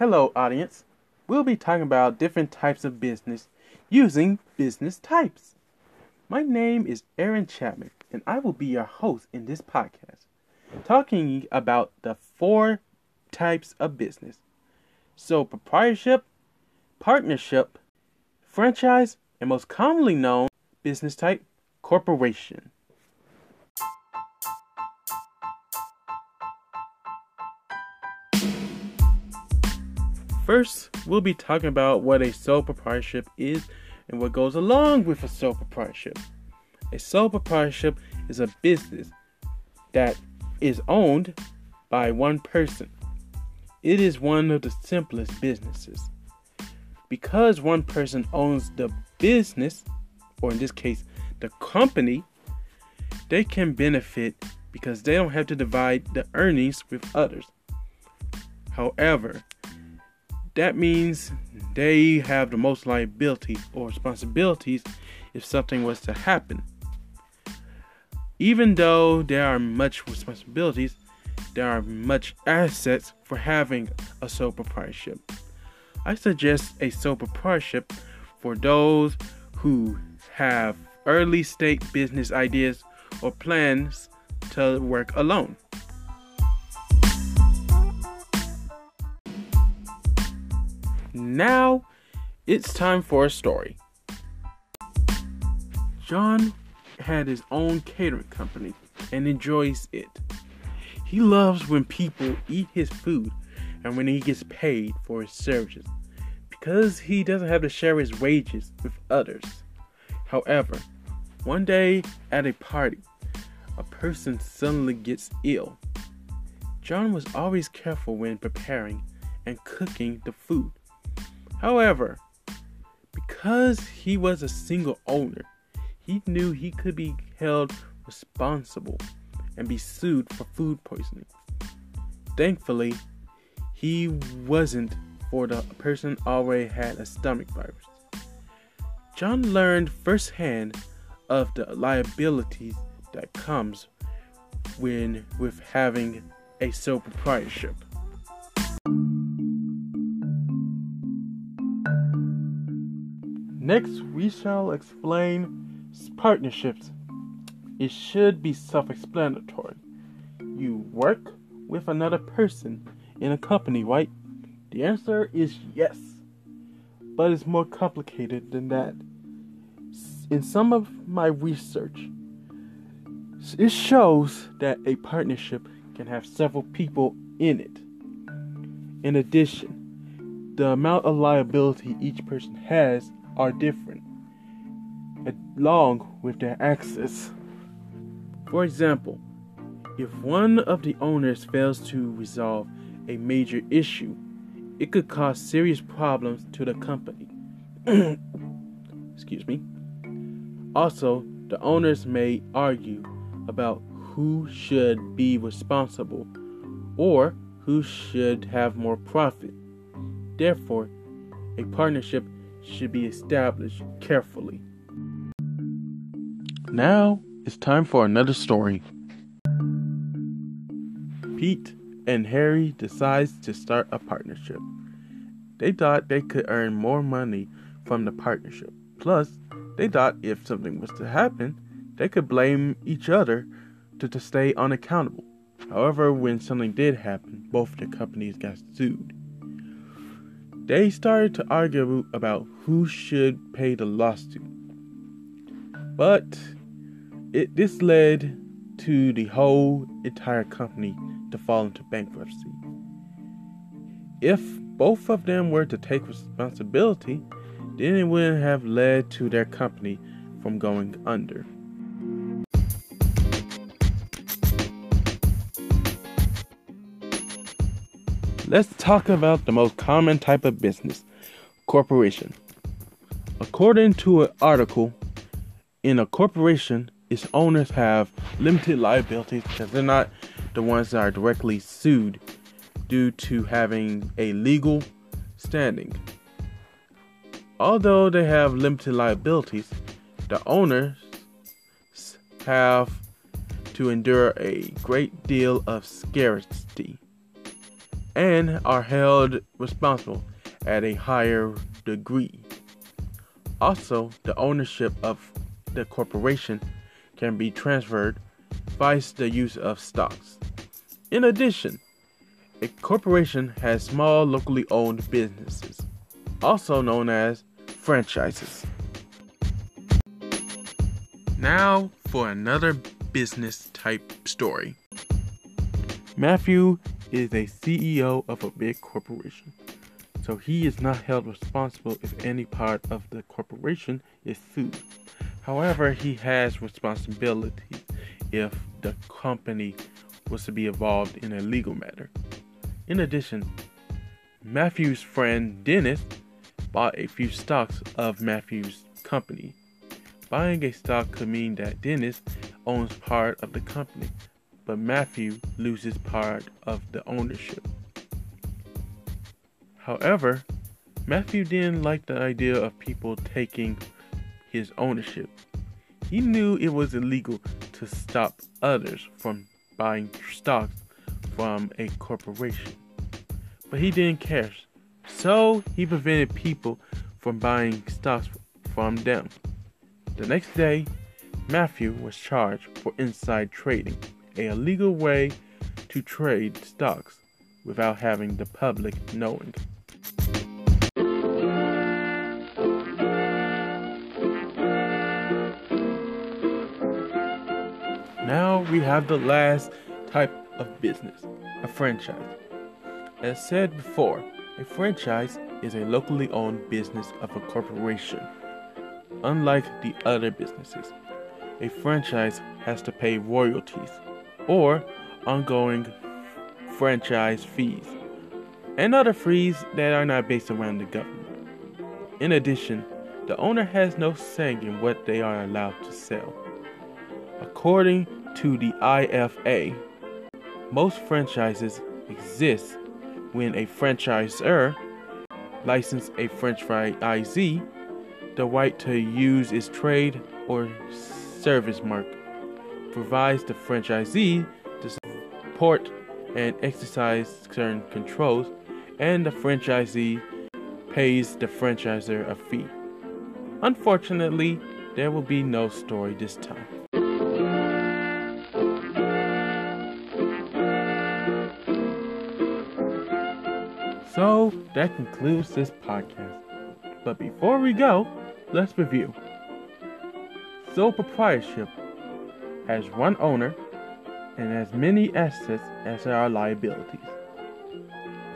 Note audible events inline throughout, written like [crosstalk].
Hello, audience. We'll be talking about different types of business using business types. My name is Aaron Chapman, and I will be your host in this podcast, talking about the four types of business So, proprietorship, partnership, franchise, and most commonly known business type, corporation. First, we'll be talking about what a sole proprietorship is and what goes along with a sole proprietorship. A sole proprietorship is a business that is owned by one person. It is one of the simplest businesses. Because one person owns the business, or in this case, the company, they can benefit because they don't have to divide the earnings with others. However, that means they have the most liability or responsibilities if something was to happen. Even though there are much responsibilities, there are much assets for having a sole proprietorship. I suggest a sole proprietorship for those who have early stage business ideas or plans to work alone. Now it's time for a story. John had his own catering company and enjoys it. He loves when people eat his food and when he gets paid for his services because he doesn't have to share his wages with others. However, one day at a party, a person suddenly gets ill. John was always careful when preparing and cooking the food. However, because he was a single owner, he knew he could be held responsible and be sued for food poisoning. Thankfully, he wasn't for the person already had a stomach virus. John learned firsthand of the liabilities that comes when with having a sole proprietorship. Next, we shall explain partnerships. It should be self explanatory. You work with another person in a company, right? The answer is yes. But it's more complicated than that. In some of my research, it shows that a partnership can have several people in it. In addition, the amount of liability each person has are different, along with their access. For example, if one of the owners fails to resolve a major issue, it could cause serious problems to the company. [clears throat] Excuse me. Also, the owners may argue about who should be responsible or who should have more profit. Therefore, a partnership should be established carefully. Now it's time for another story. Pete and Harry decides to start a partnership. They thought they could earn more money from the partnership. Plus, they thought if something was to happen, they could blame each other to, to stay unaccountable. However, when something did happen, both the companies got sued. They started to argue about who should pay the lawsuit. But it this led to the whole entire company to fall into bankruptcy. If both of them were to take responsibility, then it wouldn't have led to their company from going under. Let's talk about the most common type of business corporation. According to an article, in a corporation, its owners have limited liabilities because they're not the ones that are directly sued due to having a legal standing. Although they have limited liabilities, the owners have to endure a great deal of scarcity and are held responsible at a higher degree. Also, the ownership of the corporation can be transferred vice the use of stocks. In addition, a corporation has small locally owned businesses, also known as franchises. Now for another business type story. Matthew is a CEO of a big corporation, so he is not held responsible if any part of the corporation is sued. However, he has responsibility if the company was to be involved in a legal matter. In addition, Matthew's friend Dennis bought a few stocks of Matthew's company. Buying a stock could mean that Dennis owns part of the company, but Matthew loses part of the ownership. However, Matthew didn't like the idea of people taking his ownership. He knew it was illegal to stop others from buying stocks from a corporation. But he didn't care. So he prevented people from buying stocks from them. The next day, Matthew was charged for inside trading, a illegal way to trade stocks without having the public knowing. Now we have the last type of business a franchise. As said before, a franchise is a locally owned business of a corporation. Unlike the other businesses, a franchise has to pay royalties or ongoing franchise fees and other fees that are not based around the government. In addition, the owner has no say in what they are allowed to sell. According to the IFA, most franchises exist when a franchisor licenses a franchisee the right to use its trade or service mark, provides the franchisee to support and exercise certain controls, and the franchisee pays the franchisor a fee. Unfortunately, there will be no story this time. So that concludes this podcast. But before we go, let's review. Sole proprietorship has one owner and as many assets as there are liabilities.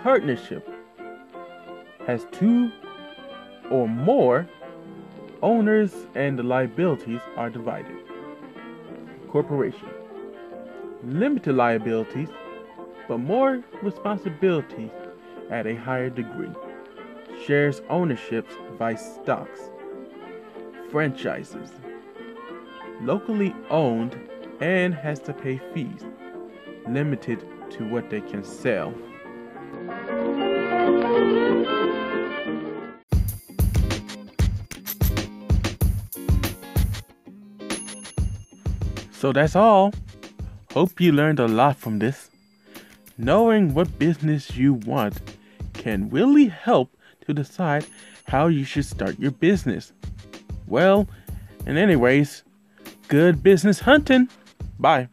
Partnership has two or more owners and the liabilities are divided. Corporation. Limited liabilities, but more responsibilities at a higher degree. Shares ownerships by stocks. Franchises. Locally owned and has to pay fees, limited to what they can sell. So that's all. Hope you learned a lot from this. Knowing what business you want can really help to decide how you should start your business. Well, and anyways, good business hunting. Bye.